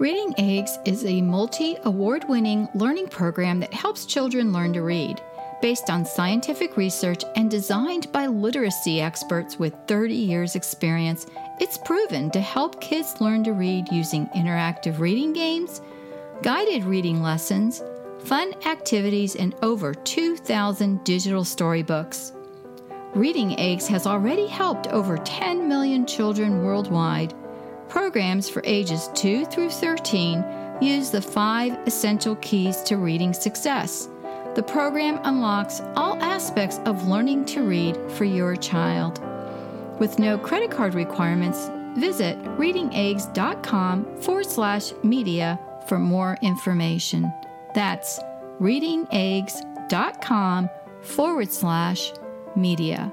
Reading Eggs is a multi award winning learning program that helps children learn to read. Based on scientific research and designed by literacy experts with 30 years' experience, it's proven to help kids learn to read using interactive reading games, guided reading lessons, fun activities, and over 2,000 digital storybooks. Reading Eggs has already helped over 10 million children worldwide Programs for ages 2 through 13 use the five essential keys to reading success. The program unlocks all aspects of learning to read for your child. With no credit card requirements, visit readingeggs.com forward slash media for more information. That's readingeggs.com forward slash media.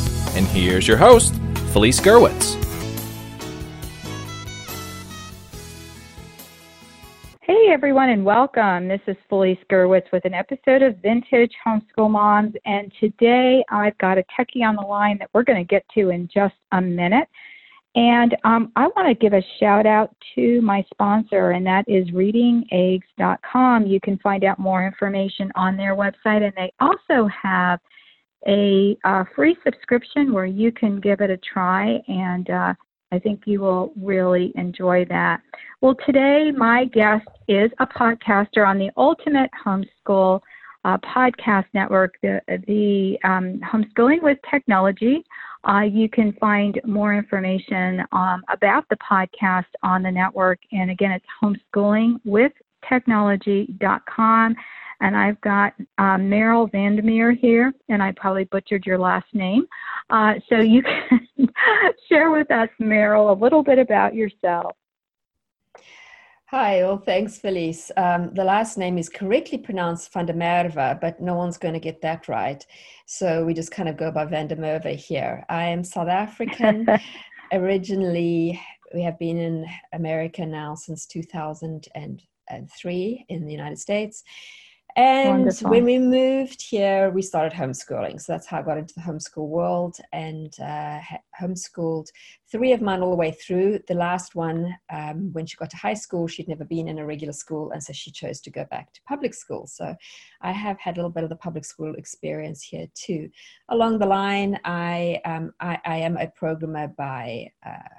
and here's your host, Felice Gerwitz. Hey everyone, and welcome. This is Felice Gerwitz with an episode of Vintage Homeschool Moms. And today I've got a techie on the line that we're going to get to in just a minute. And um, I want to give a shout out to my sponsor, and that is readingeggs.com. You can find out more information on their website, and they also have a uh, free subscription where you can give it a try, and uh, I think you will really enjoy that. Well, today my guest is a podcaster on the Ultimate Homeschool uh, Podcast Network, the, the um, Homeschooling with Technology. Uh, you can find more information um, about the podcast on the network. And again, it's homeschoolingwithtechnology.com. And I've got uh, Meryl Vandermeer here, and I probably butchered your last name. Uh, so you can share with us, Meryl, a little bit about yourself. Hi, well, thanks, Felice. Um, the last name is correctly pronounced Van der Merwe, but no one's going to get that right. So we just kind of go by Van der Merwe here. I am South African. Originally, we have been in America now since 2003 in the United States. And Wonderful. when we moved here, we started homeschooling. So that's how I got into the homeschool world and uh, homeschooled three of mine all the way through. The last one, um, when she got to high school, she'd never been in a regular school. And so she chose to go back to public school. So I have had a little bit of the public school experience here too. Along the line, I, um, I, I am a programmer by uh,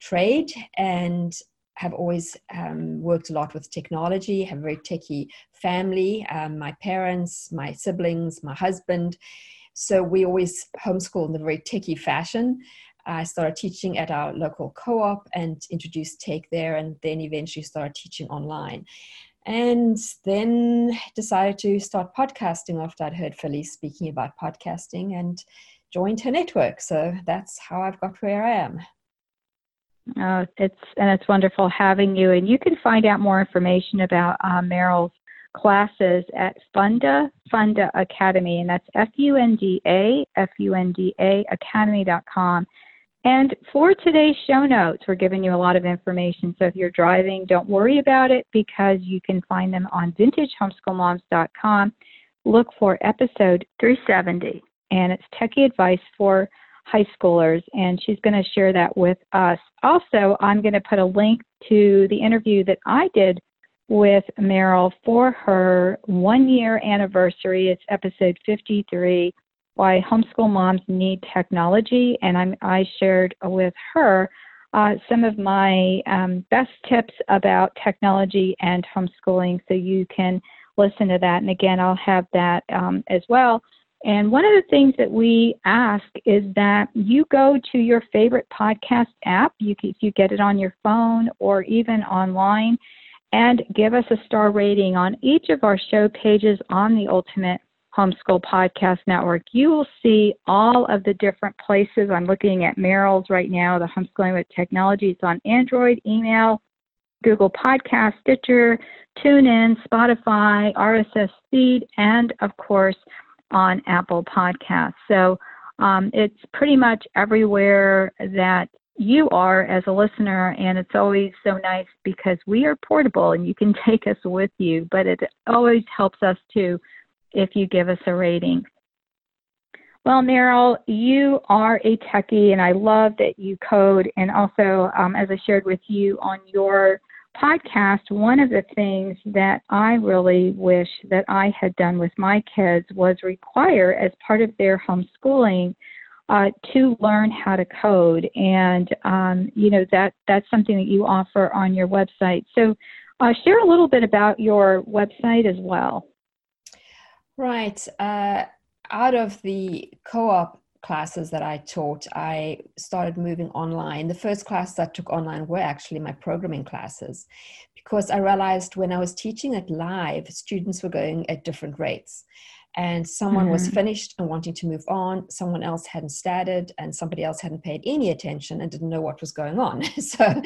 trade and have always um, worked a lot with technology, have a very techie family, um, my parents, my siblings, my husband. So we always homeschool in a very techie fashion. I started teaching at our local co op and introduced tech there, and then eventually started teaching online. And then decided to start podcasting after I'd heard Felice speaking about podcasting and joined her network. So that's how I've got where I am. Oh, it's and it's wonderful having you. And you can find out more information about uh, Meryl's classes at Funda Funda Academy, and that's F U N D A F U N D A Academy.com. And for today's show notes, we're giving you a lot of information. So if you're driving, don't worry about it because you can find them on VintageHomeschoolMoms.com. Look for episode 370, and it's techie advice for high schoolers, and she's going to share that with us. Also, I'm going to put a link to the interview that I did with Meryl for her one year anniversary. It's episode 53 Why Homeschool Moms Need Technology. And I'm, I shared with her uh, some of my um, best tips about technology and homeschooling so you can listen to that. And again, I'll have that um, as well and one of the things that we ask is that you go to your favorite podcast app, you if you get it on your phone or even online, and give us a star rating on each of our show pages on the Ultimate Homeschool Podcast Network, you will see all of the different places. I'm looking at Meryl's right now, the Homeschooling with Technology. It's on Android, email, Google Podcast, Stitcher, TuneIn, Spotify, RSS feed, and of course on Apple Podcasts. So um, it's pretty much everywhere that you are as a listener, and it's always so nice because we are portable and you can take us with you, but it always helps us too if you give us a rating. Well, Meryl, you are a techie, and I love that you code. And also, um, as I shared with you on your podcast, one of the things that I really wish that I had done with my kids was require, as part of their homeschooling, uh, to learn how to code. And um, you know that that's something that you offer on your website. So, uh, share a little bit about your website as well. Right. Uh, out of the co op classes that I taught, I started moving online. The first classes I took online were actually my programming classes because I realized when I was teaching it live, students were going at different rates. And someone mm-hmm. was finished and wanting to move on, someone else hadn't started, and somebody else hadn't paid any attention and didn't know what was going on. so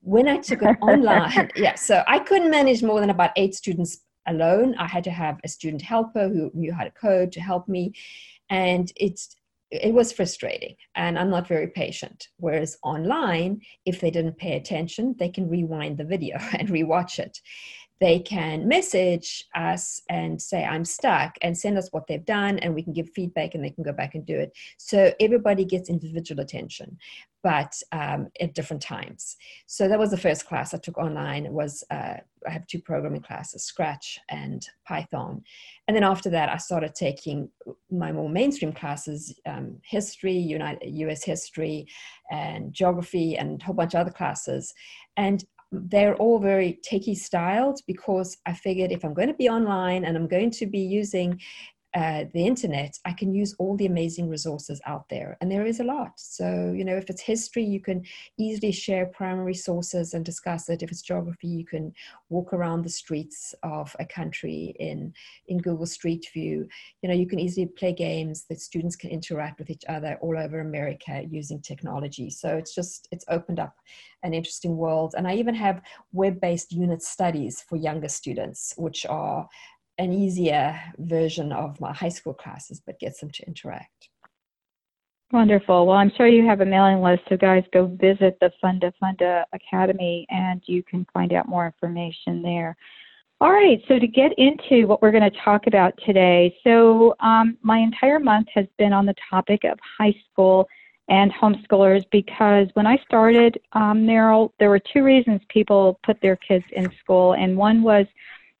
when I took it online, yeah, so I couldn't manage more than about eight students alone. I had to have a student helper who knew how to code to help me. And it's it was frustrating and i'm not very patient. Whereas online if they didn't pay attention they can rewind the video and rewatch it. They can message us and say i'm stuck and send us what they've done and we can give feedback and they can go back and do it. So everybody gets individual attention but um, at different times. So that was the first class i took online it was uh, i have two programming classes scratch and python. And then after that i started taking my more mainstream classes um, history United, us history and geography and a whole bunch of other classes. And they're all very techie styled because I figured if I'm going to be online and I'm going to be using uh, the internet, I can use all the amazing resources out there. And there is a lot. So, you know, if it's history, you can easily share primary sources and discuss it. If it's geography, you can walk around the streets of a country in, in Google Street View. You know, you can easily play games that students can interact with each other all over America using technology. So it's just, it's opened up an interesting world. And I even have web based unit studies for younger students, which are an easier version of my high school classes, but gets them to interact. Wonderful. Well, I'm sure you have a mailing list, so guys, go visit the Funda Funda Academy and you can find out more information there. All right, so to get into what we're going to talk about today, so um, my entire month has been on the topic of high school and homeschoolers because when I started, um, there were two reasons people put their kids in school, and one was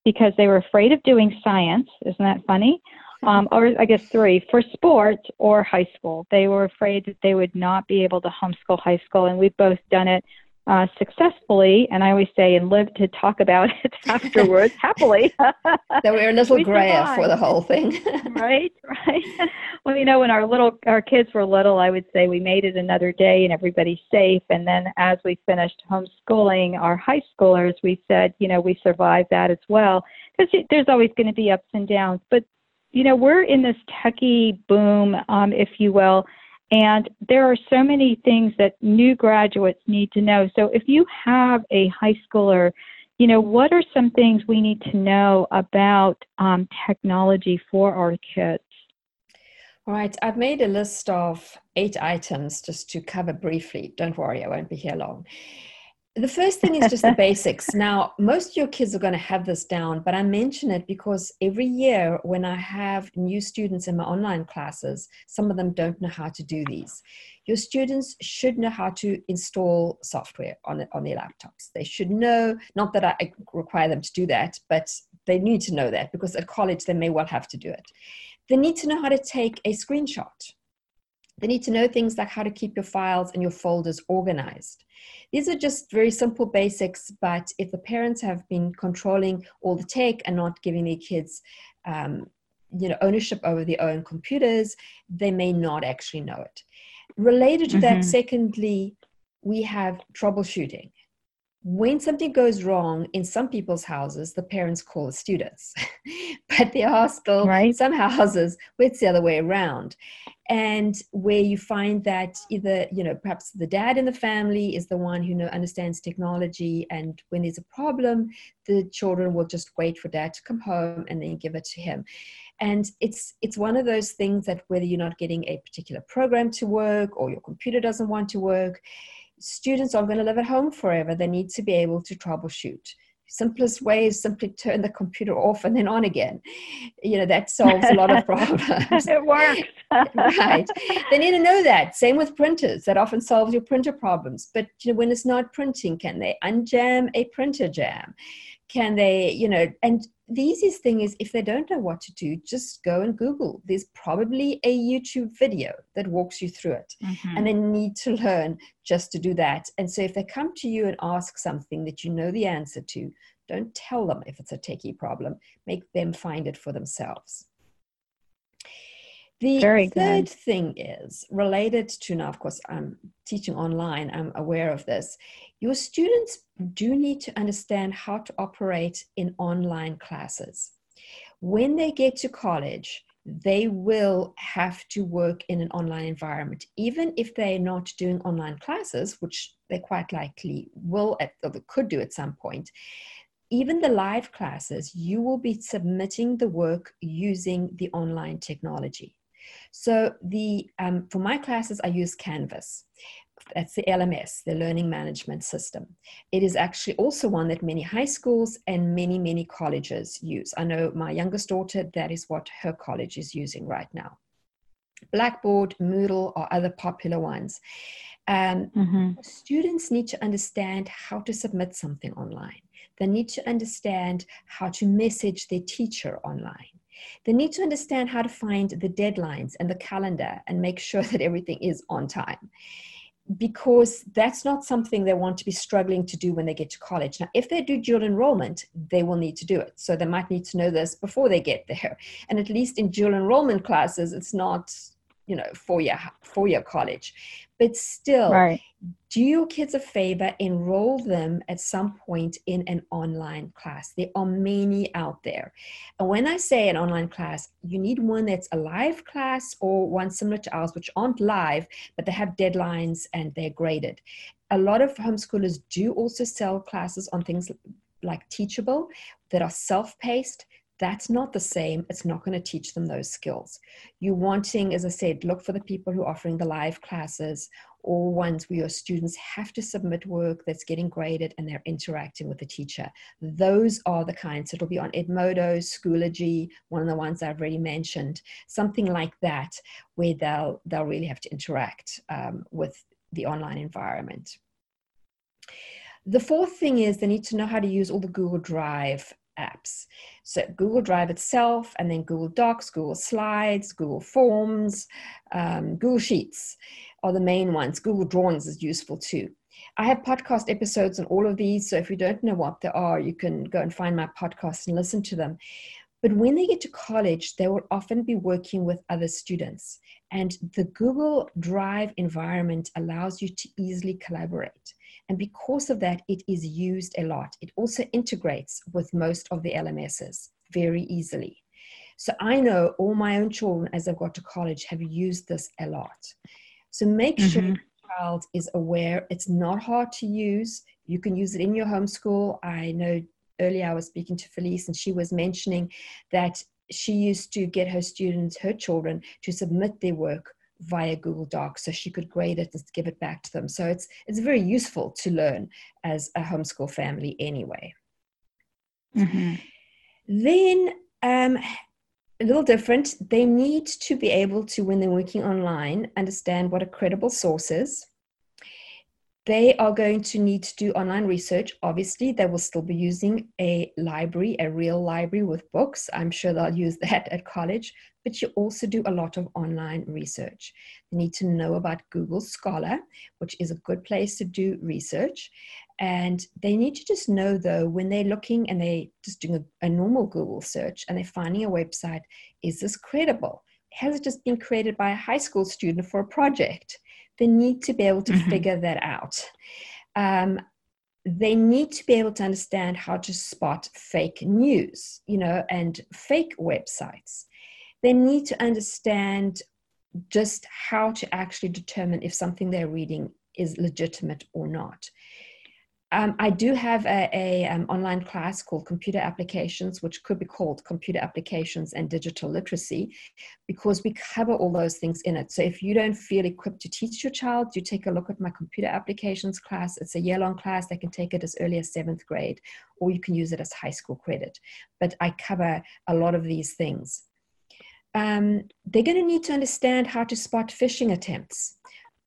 because they were afraid of doing science. Isn't that funny? Um, or I guess three for sports or high school. They were afraid that they would not be able to homeschool high school, and we've both done it uh, successfully, and I always say, and live to talk about it afterwards happily. that we're a little we grayer for the whole thing. right, right. Well, you know, when our little our kids were little, I would say we made it another day and everybody's safe. And then as we finished homeschooling our high schoolers, we said, you know, we survived that as well because there's always going to be ups and downs. But you know, we're in this techie boom, um, if you will and there are so many things that new graduates need to know. So if you have a high schooler, you know, what are some things we need to know about um, technology for our kids? All right, I've made a list of eight items just to cover briefly. Don't worry, I won't be here long the first thing is just the basics. Now, most of your kids are going to have this down, but I mention it because every year when I have new students in my online classes, some of them don't know how to do these. Your students should know how to install software on, on their laptops. They should know, not that I require them to do that, but they need to know that because at college they may well have to do it. They need to know how to take a screenshot they need to know things like how to keep your files and your folders organized. These are just very simple basics, but if the parents have been controlling all the tech and not giving their kids um, you know, ownership over their own computers, they may not actually know it. Related to mm-hmm. that, secondly, we have troubleshooting. When something goes wrong in some people's houses, the parents call the students. but there are still right. some houses where it's the other way around. And where you find that either, you know, perhaps the dad in the family is the one who know, understands technology. And when there's a problem, the children will just wait for dad to come home and then give it to him. And it's it's one of those things that whether you're not getting a particular program to work or your computer doesn't want to work, students aren't going to live at home forever. They need to be able to troubleshoot. Simplest way is simply turn the computer off and then on again. You know, that solves a lot of problems. it works. right. They need to know that. Same with printers. That often solves your printer problems. But you know, when it's not printing, can they unjam a printer jam? Can they, you know, and the easiest thing is if they don't know what to do, just go and Google. There's probably a YouTube video that walks you through it. Mm-hmm. And they need to learn just to do that. And so if they come to you and ask something that you know the answer to, don't tell them if it's a techie problem, make them find it for themselves. The Very third thing is related to now, of course, I'm teaching online, I'm aware of this. Your students do need to understand how to operate in online classes. When they get to college, they will have to work in an online environment, even if they're not doing online classes, which they quite likely will at, or could do at some point. Even the live classes, you will be submitting the work using the online technology. So the um, for my classes, I use Canvas. That's the LMS, the Learning Management System. It is actually also one that many high schools and many, many colleges use. I know my youngest daughter, that is what her college is using right now. Blackboard, Moodle, or other popular ones. Um, mm-hmm. Students need to understand how to submit something online. They need to understand how to message their teacher online. They need to understand how to find the deadlines and the calendar and make sure that everything is on time because that's not something they want to be struggling to do when they get to college. Now, if they do dual enrollment, they will need to do it. So they might need to know this before they get there. And at least in dual enrollment classes, it's not you know four year four year college but still right. do your kids a favor enroll them at some point in an online class. There are many out there. And when i say an online class you need one that's a live class or one similar to ours which aren't live but they have deadlines and they're graded. A lot of homeschoolers do also sell classes on things like teachable that are self-paced that's not the same. It's not going to teach them those skills. You're wanting, as I said, look for the people who are offering the live classes or ones where your students have to submit work that's getting graded and they're interacting with the teacher. Those are the kinds. It'll be on Edmodo, Schoology, one of the ones I've already mentioned, something like that, where they'll they'll really have to interact um, with the online environment. The fourth thing is they need to know how to use all the Google Drive apps. So Google Drive itself, and then Google Docs, Google Slides, Google Forms, um, Google Sheets are the main ones. Google Drawings is useful too. I have podcast episodes on all of these, so if you don't know what they are, you can go and find my podcast and listen to them. But when they get to college, they will often be working with other students. And the Google Drive environment allows you to easily collaborate. And because of that, it is used a lot. It also integrates with most of the LMSs very easily. So I know all my own children, as they've got to college, have used this a lot. So make mm-hmm. sure your child is aware. It's not hard to use. You can use it in your homeschool. I know earlier I was speaking to Felice, and she was mentioning that she used to get her students, her children, to submit their work via Google Docs so she could grade it and give it back to them. So it's it's very useful to learn as a homeschool family anyway. Mm-hmm. Then um, a little different, they need to be able to, when they're working online, understand what a credible source is. They are going to need to do online research. Obviously, they will still be using a library, a real library with books. I'm sure they'll use that at college, but you also do a lot of online research. You need to know about Google Scholar, which is a good place to do research. And they need to just know, though, when they're looking and they're just doing a, a normal Google search and they're finding a website, is this credible? Has it just been created by a high school student for a project? They need to be able to mm-hmm. figure that out. Um, they need to be able to understand how to spot fake news, you know, and fake websites. They need to understand just how to actually determine if something they're reading is legitimate or not. Um, I do have a, a um, online class called Computer Applications, which could be called Computer Applications and Digital Literacy, because we cover all those things in it. So if you don't feel equipped to teach your child, you take a look at my Computer Applications class. It's a year-long class. They can take it as early as seventh grade, or you can use it as high school credit. But I cover a lot of these things. Um, they're going to need to understand how to spot phishing attempts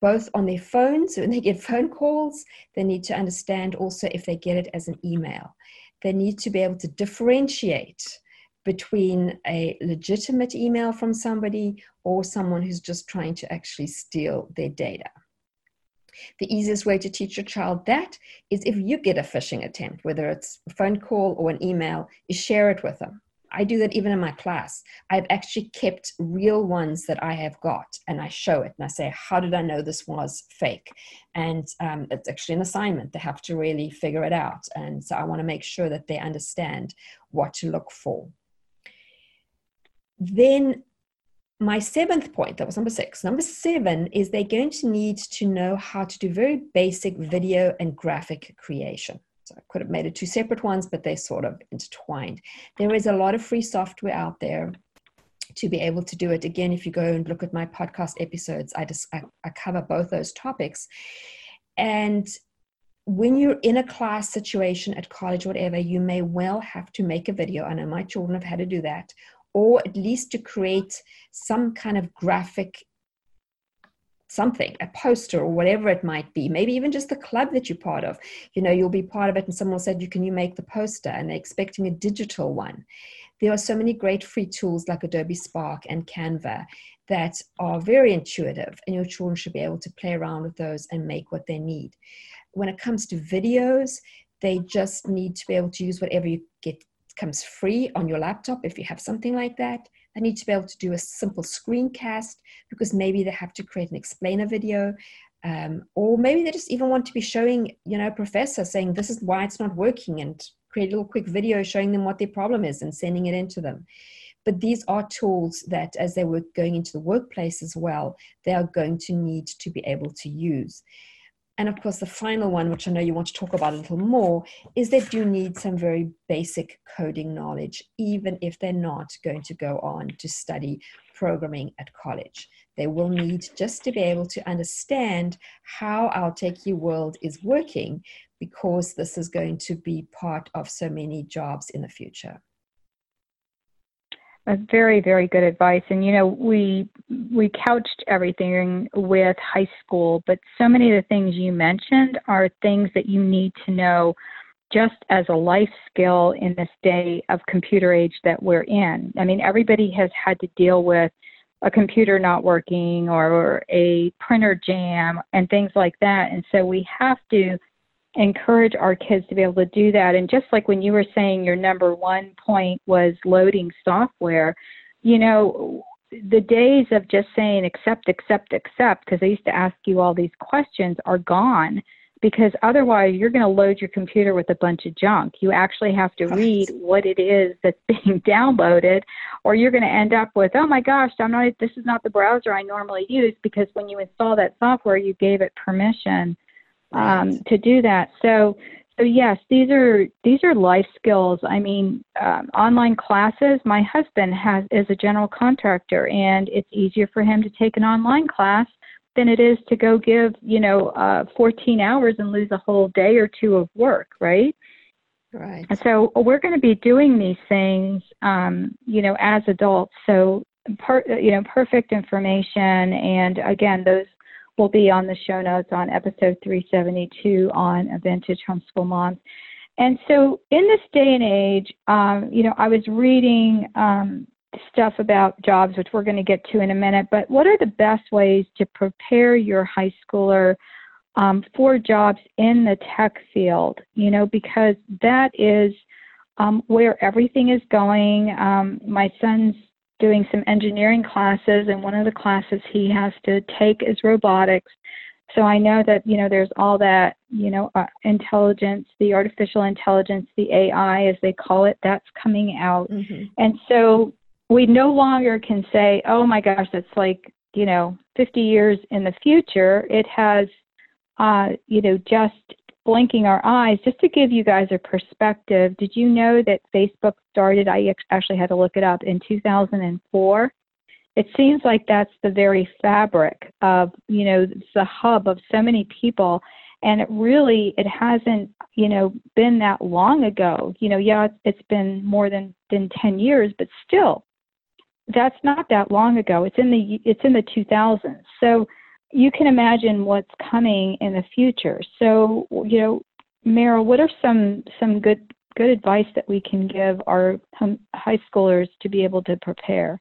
both on their phones when they get phone calls. They need to understand also if they get it as an email. They need to be able to differentiate between a legitimate email from somebody or someone who's just trying to actually steal their data. The easiest way to teach your child that is if you get a phishing attempt, whether it's a phone call or an email, is share it with them. I do that even in my class. I've actually kept real ones that I have got and I show it and I say, How did I know this was fake? And um, it's actually an assignment. They have to really figure it out. And so I want to make sure that they understand what to look for. Then, my seventh point, that was number six. Number seven is they're going to need to know how to do very basic video and graphic creation. So I could have made it two separate ones, but they sort of intertwined. There is a lot of free software out there to be able to do it. Again, if you go and look at my podcast episodes, I just I, I cover both those topics. And when you're in a class situation at college, whatever, you may well have to make a video. I know my children have had to do that, or at least to create some kind of graphic something, a poster or whatever it might be, maybe even just the club that you're part of. You know, you'll be part of it, and someone said, "You can you make the poster?" and they're expecting a digital one. There are so many great free tools like Adobe Spark and Canva that are very intuitive, and your children should be able to play around with those and make what they need. When it comes to videos, they just need to be able to use whatever you get comes free on your laptop if you have something like that they need to be able to do a simple screencast because maybe they have to create an explainer video. Um, or maybe they just even want to be showing, you know, a professor saying this is why it's not working and create a little quick video showing them what their problem is and sending it into them. But these are tools that, as they were going into the workplace as well, they are going to need to be able to use. And of course, the final one, which I know you want to talk about a little more, is they do need some very basic coding knowledge, even if they're not going to go on to study programming at college. They will need just to be able to understand how our Techie world is working because this is going to be part of so many jobs in the future. That's very, very good advice. And you know, we we couched everything with high school, but so many of the things you mentioned are things that you need to know just as a life skill in this day of computer age that we're in. I mean, everybody has had to deal with a computer not working or a printer jam and things like that. And so we have to encourage our kids to be able to do that. And just like when you were saying your number one point was loading software, you know, the days of just saying accept, accept, accept, because I used to ask you all these questions, are gone because otherwise you're going to load your computer with a bunch of junk. You actually have to read what it is that's being downloaded, or you're going to end up with, oh my gosh, I'm not. This is not the browser I normally use because when you install that software, you gave it permission um, to do that. So, so yes, these are these are life skills. I mean, um, online classes. My husband has is a general contractor, and it's easier for him to take an online class than it is to go give you know uh, 14 hours and lose a whole day or two of work, right? Right. And so we're going to be doing these things, um, you know, as adults. So, per, you know, perfect information, and again, those will be on the show notes on episode 372 on a Vintage Homeschool Moms. And so, in this day and age, um, you know, I was reading um, stuff about jobs, which we're going to get to in a minute, but what are the best ways to prepare your high schooler um, for jobs in the tech field? You know, because that is um, where everything is going. Um, my son's doing some engineering classes, and one of the classes he has to take is robotics. So I know that you know there's all that you know uh, intelligence, the artificial intelligence, the AI as they call it, that's coming out, mm-hmm. and so we no longer can say, oh my gosh, that's like you know 50 years in the future. It has uh, you know just blinking our eyes. Just to give you guys a perspective, did you know that Facebook started? I actually had to look it up in 2004 it seems like that's the very fabric of you know the hub of so many people and it really it hasn't you know been that long ago you know yeah it's been more than than 10 years but still that's not that long ago it's in the it's in the 2000s so you can imagine what's coming in the future so you know meryl what are some some good good advice that we can give our high schoolers to be able to prepare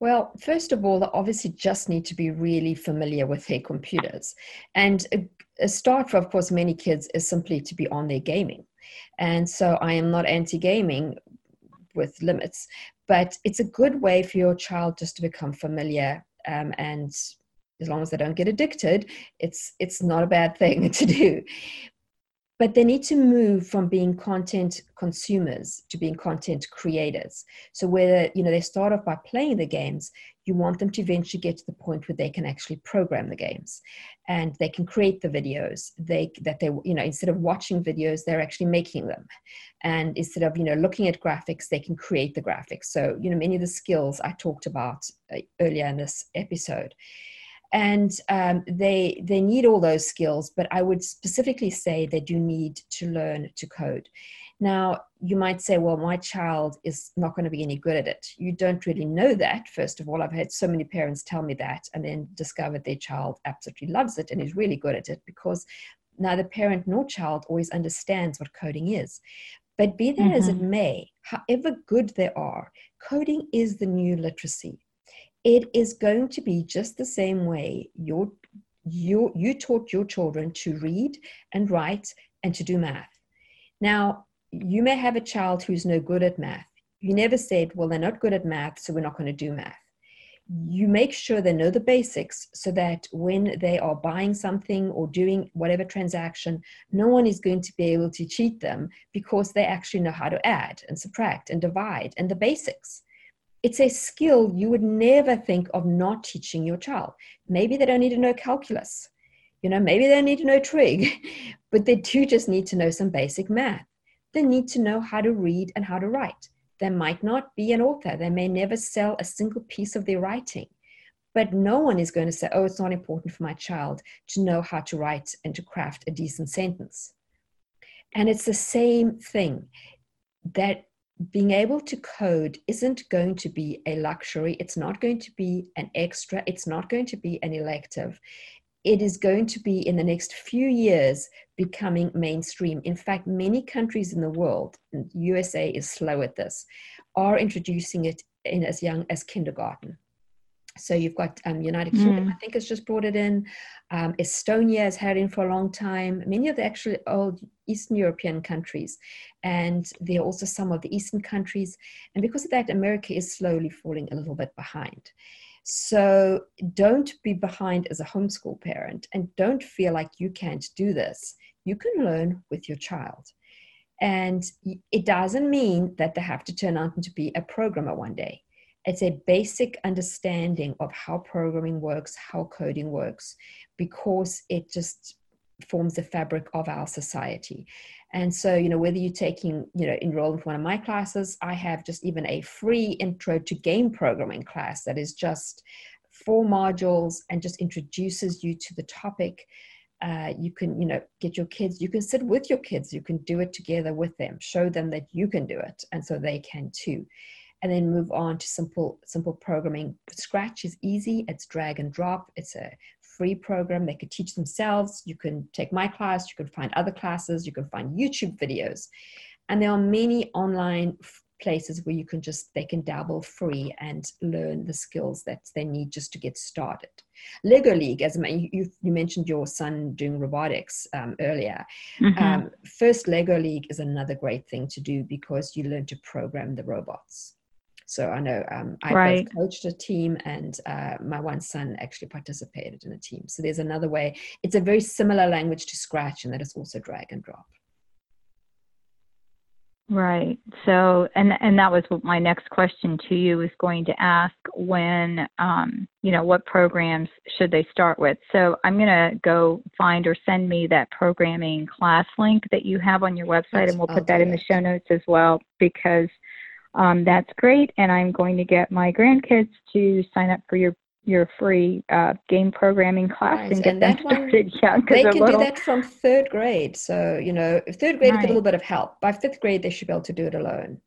well, first of all, they obviously just need to be really familiar with their computers. And a, a start for, of course, many kids is simply to be on their gaming. And so I am not anti gaming with limits, but it's a good way for your child just to become familiar um, and as long as they don't get addicted it's it's not a bad thing to do. But they need to move from being content consumers to being content creators. So where you know they start off by playing the games you want them to eventually get to the point where they can actually program the games and they can create the videos. They that they you know instead of watching videos they're actually making them. And instead of you know looking at graphics they can create the graphics. So you know many of the skills i talked about uh, earlier in this episode and um, they they need all those skills but i would specifically say they do need to learn to code now you might say well my child is not going to be any good at it you don't really know that first of all i've had so many parents tell me that and then discovered their child absolutely loves it and is really good at it because neither parent nor child always understands what coding is but be that mm-hmm. as it mm-hmm. may however good they are coding is the new literacy it is going to be just the same way you you taught your children to read and write and to do math. Now you may have a child who's no good at math. You never said well they're not good at math so we're not going to do math. You make sure they know the basics so that when they are buying something or doing whatever transaction, no one is going to be able to cheat them because they actually know how to add and subtract and divide and the basics it's a skill you would never think of not teaching your child. Maybe they don't need to know calculus, you know, maybe they don't need to know trig, but they do just need to know some basic math. They need to know how to read and how to write. They might not be an author, they may never sell a single piece of their writing. But no one is going to say, oh, it's not important for my child to know how to write and to craft a decent sentence. And it's the same thing that being able to code isn't going to be a luxury. It's not going to be an extra. It's not going to be an elective. It is going to be in the next few years becoming mainstream. In fact, many countries in the world, USA is slow at this, are introducing it in as young as kindergarten. So you've got um, United Kingdom, mm. I think, has just brought it in. Um, Estonia has had it in for a long time. Many of the actually old Eastern European countries, and there are also some of the Eastern countries. And because of that, America is slowly falling a little bit behind. So don't be behind as a homeschool parent, and don't feel like you can't do this. You can learn with your child. And it doesn't mean that they have to turn out to be a programmer one day it's a basic understanding of how programming works, how coding works, because it just forms the fabric of our society. And so, you know, whether you're taking, you know, enroll in one of my classes, I have just even a free intro to game programming class that is just four modules and just introduces you to the topic. Uh, you can, you know, get your kids, you can sit with your kids, you can do it together with them, show them that you can do it, and so they can too and then move on to simple simple programming. Scratch is easy. It's drag and drop. It's a free program. They could teach themselves. You can take my class. You can find other classes. You can find YouTube videos, and there are many online places where you can just they can dabble free and learn the skills that they need just to get started lego league as you, you mentioned your son doing robotics um, earlier mm-hmm. um, first lego league is another great thing to do because you learn to program the robots So I know um, I right. coached a team and uh, my one son actually participated in a team. So there's another way. It's a very similar language to Scratch and that is also drag and drop. Right. So, and and that was what my next question to you was going to ask. When, um, you know, what programs should they start with? So, I'm going to go find or send me that programming class link that you have on your website, and we'll put that in the show notes as well because um, that's great. And I'm going to get my grandkids to sign up for your your free uh, game programming class right. and get and them started young. They can little... do that from third grade. So, you know, third grade right. with a little bit of help, by fifth grade, they should be able to do it alone.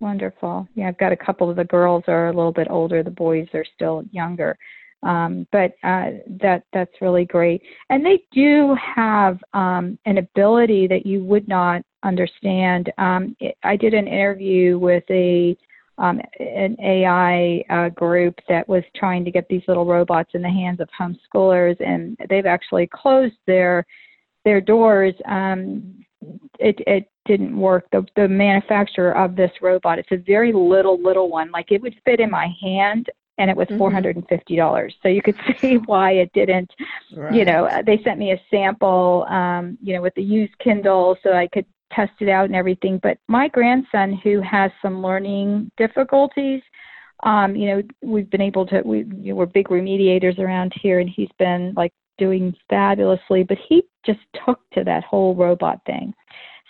Wonderful. Yeah, I've got a couple of the girls are a little bit older. The boys are still younger. Um, but uh, that that's really great, and they do have um, an ability that you would not understand. Um, it, I did an interview with a um, an AI uh, group that was trying to get these little robots in the hands of homeschoolers, and they've actually closed their their doors. Um, it, it didn't work. The, the manufacturer of this robot, it's a very little little one, like it would fit in my hand, and it was mm-hmm. four hundred and fifty dollars. So you could see why it didn't. Right. You know, they sent me a sample, um, you know, with the used Kindle, so I could test it out and everything. But my grandson, who has some learning difficulties, um, you know, we've been able to, we, you know, we're big remediators around here, and he's been like doing fabulously, but he just took to that whole robot thing.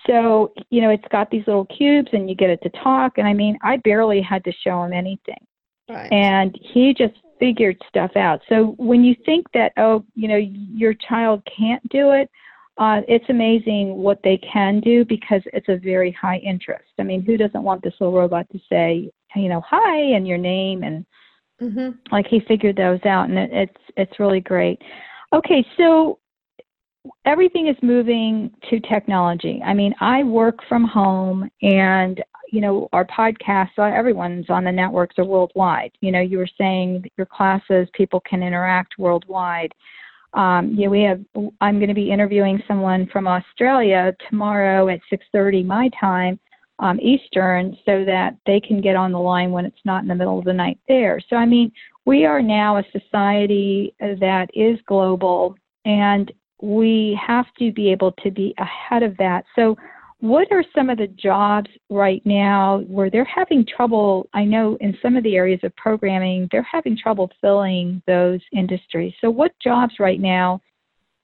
So, you know, it's got these little cubes and you get it to talk. And I mean, I barely had to show him anything. Right. And he just figured stuff out. So when you think that, oh, you know, your child can't do it, uh, it's amazing what they can do because it's a very high interest. I mean, who doesn't want this little robot to say, you know, hi and your name and mm-hmm. like he figured those out, and it, it's it's really great. Okay, so everything is moving to technology. I mean, I work from home, and you know, our podcasts, uh, everyone's on the networks are worldwide. You know, you were saying your classes, people can interact worldwide. Um, yeah, we have. I'm going to be interviewing someone from Australia tomorrow at 6:30 my time, um, Eastern, so that they can get on the line when it's not in the middle of the night there. So I mean, we are now a society that is global, and we have to be able to be ahead of that. So what are some of the jobs right now where they're having trouble? I know in some of the areas of programming, they're having trouble filling those industries. So, what jobs right now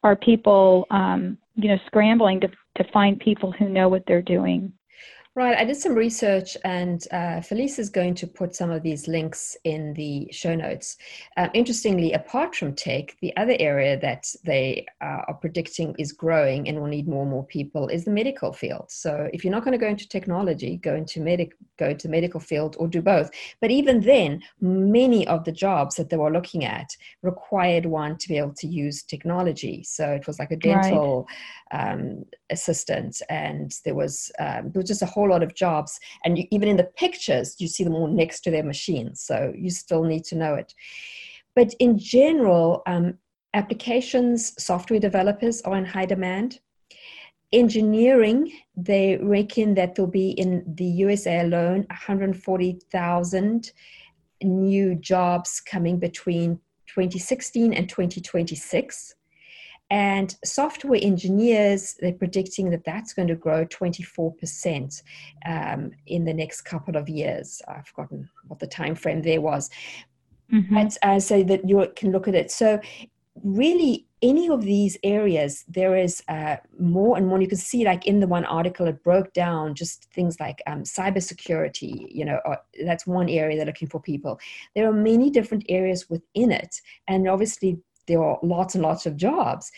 are people, um, you know, scrambling to to find people who know what they're doing? Right. I did some research, and uh, Felice is going to put some of these links in the show notes. Uh, interestingly, apart from tech, the other area that they uh, are predicting is growing and will need more and more people is the medical field. So, if you're not going to go into technology, go into medic, go into medical field, or do both. But even then, many of the jobs that they were looking at required one to be able to use technology. So it was like a dental right. um, assistant, and there was um, there was just a whole lot of jobs. And you, even in the pictures, you see them all next to their machines. So you still need to know it. But in general, um, applications, software developers are in high demand. Engineering, they reckon that there'll be in the USA alone 140,000 new jobs coming between 2016 and 2026. And software engineers, they're predicting that that's going to grow 24% um, in the next couple of years. I've forgotten what the time frame there was. Mm-hmm. But uh, so that you can look at it. So really any of these areas there is uh, more and more you can see like in the one article it broke down just things like um, cybersecurity you know that's one area they're looking for people there are many different areas within it and obviously there are lots and lots of jobs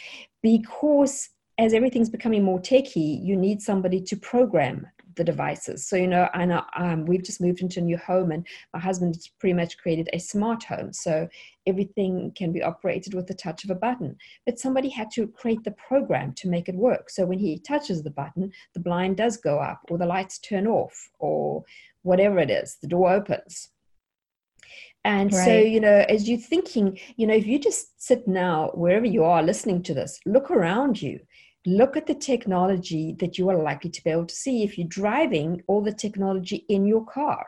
because as everything's becoming more techy, you need somebody to program the devices. So, you know, I know um, we've just moved into a new home and my husband pretty much created a smart home. So everything can be operated with the touch of a button. But somebody had to create the program to make it work. So when he touches the button, the blind does go up or the lights turn off or whatever it is, the door opens. And right. so, you know, as you're thinking, you know, if you just sit now, wherever you are listening to this, look around you, look at the technology that you are likely to be able to see if you're driving all the technology in your car.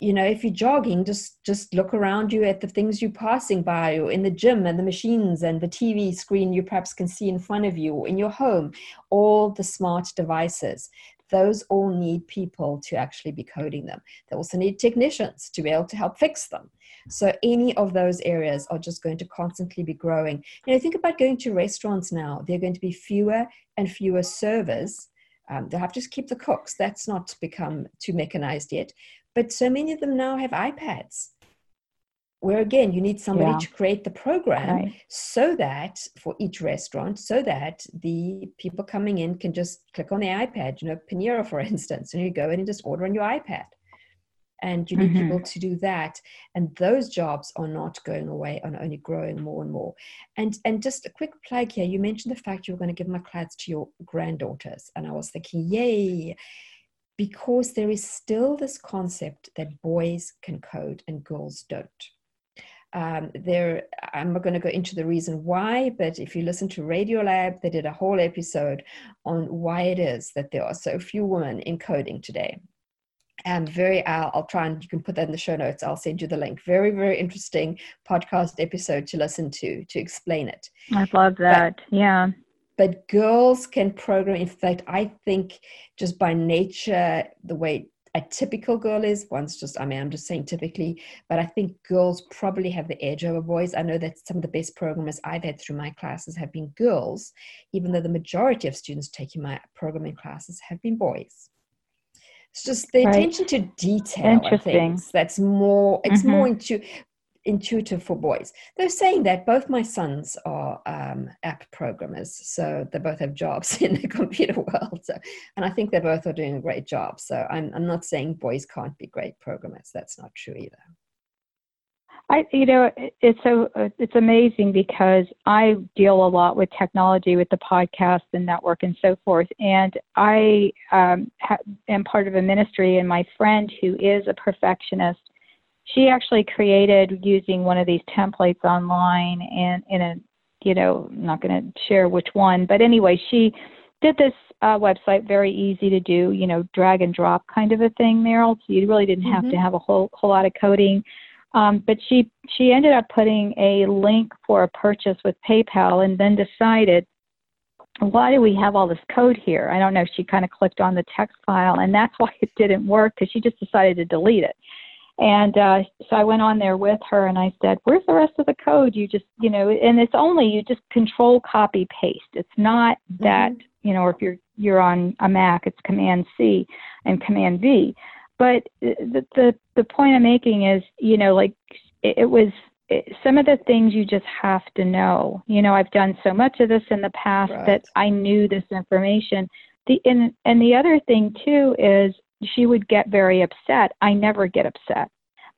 you know if you're jogging just just look around you at the things you're passing by or in the gym and the machines and the tv screen you perhaps can see in front of you or in your home all the smart devices those all need people to actually be coding them. They also need technicians to be able to help fix them. So any of those areas are just going to constantly be growing. You know think about going to restaurants now. There are going to be fewer and fewer servers. Um, they'll have to keep the cooks. That's not become too mechanized yet. But so many of them now have iPads, where again, you need somebody yeah. to create the program right. so that for each restaurant, so that the people coming in can just click on the iPad, you know, Panera, for instance, and you go in and just order on your iPad. And you need mm-hmm. people to do that. And those jobs are not going away and only growing more and more. And and just a quick plug here, you mentioned the fact you were going to give my class to your granddaughters. And I was thinking, yay because there is still this concept that boys can code and girls don't. Um, there, I'm not going to go into the reason why, but if you listen to Radiolab, they did a whole episode on why it is that there are so few women in coding today. And very, I'll, I'll try and you can put that in the show notes. I'll send you the link. Very, very interesting podcast episode to listen to to explain it. I love that. But, yeah but girls can program. In fact, I think just by nature, the way a typical girl is, one's just, I mean, I'm just saying typically, but I think girls probably have the edge over boys. I know that some of the best programmers I've had through my classes have been girls, even though the majority of students taking my programming classes have been boys. It's just the right. attention to detail. Interesting. That's more. It's mm-hmm. more into intuitive for boys. They're saying that both my sons are um, app programmers, so they both have jobs in the computer world. So, and I think they both are doing a great job. So I'm, I'm not saying boys can't be great programmers. That's not true either. I, you know, it's so it's amazing because I deal a lot with technology, with the podcast and network and so forth, and I um, ha- am part of a ministry. And my friend, who is a perfectionist, she actually created using one of these templates online and in a you know I'm not going to share which one but anyway she did this uh, website very easy to do you know drag and drop kind of a thing Meryl so you really didn't have mm-hmm. to have a whole whole lot of coding um, but she she ended up putting a link for a purchase with PayPal and then decided why do we have all this code here? I don't know. She kind of clicked on the text file, and that's why it didn't work because she just decided to delete it. And uh, so I went on there with her and I said, Where's the rest of the code? You just, you know, and it's only you just control copy paste. It's not that, mm-hmm. you know, if you're you're on a Mac, it's Command C and Command V. But the the, the point I'm making is, you know, like it, it was it, some of the things you just have to know. You know, I've done so much of this in the past right. that I knew this information. The and and the other thing too is she would get very upset. I never get upset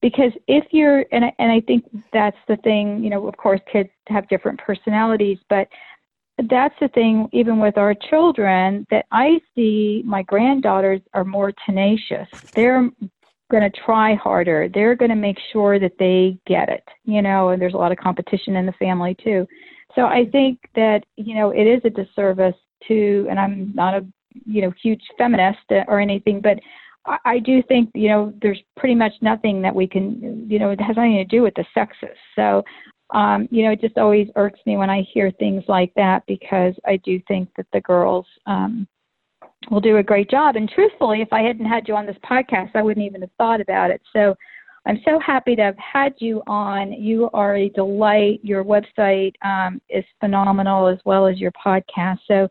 because if you're and I, and I think that's the thing. You know, of course, kids have different personalities, but that's the thing. Even with our children, that I see my granddaughters are more tenacious. They're going to try harder. They're going to make sure that they get it. You know, and there's a lot of competition in the family too. So I think that you know it is a disservice to, and I'm not a you know huge feminist or anything, but I, do think you know there's pretty much nothing that we can you know it has nothing to do with the sexes. So um, you know it just always irks me when I hear things like that because I do think that the girls um, will do a great job. And truthfully, if I hadn't had you on this podcast, I wouldn't even have thought about it. So I'm so happy to have had you on. You are a delight. Your website um, is phenomenal as well as your podcast. So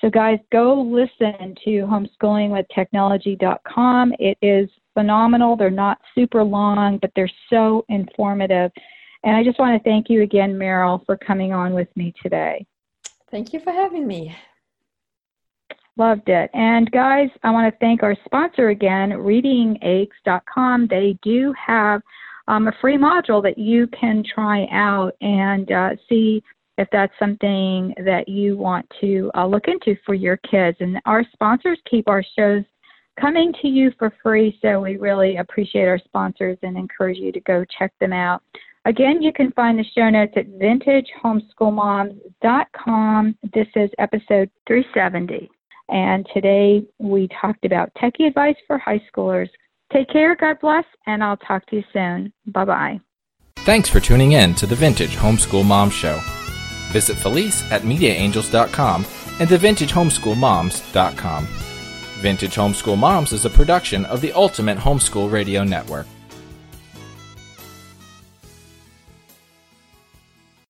so, guys, go listen to homeschoolingwithtechnology.com. It is phenomenal. They're not super long, but they're so informative. And I just want to thank you again, Meryl, for coming on with me today. Thank you for having me. Loved it. And guys, I want to thank our sponsor again, readingeggs.com. They do have um, a free module that you can try out and uh, see if that's something that you want to uh, look into for your kids. And our sponsors keep our shows coming to you for free, so we really appreciate our sponsors and encourage you to go check them out. Again, you can find the show notes at vintagehomeschoolmoms.com. This is episode 370. And today we talked about techie advice for high schoolers, Take care, God bless, and I'll talk to you soon. Bye bye. Thanks for tuning in to the Vintage Homeschool Mom Show. Visit Felice at MediaAngels.com and TheVintageHomeschoolMoms.com. Vintage Homeschool Moms is a production of the Ultimate Homeschool Radio Network.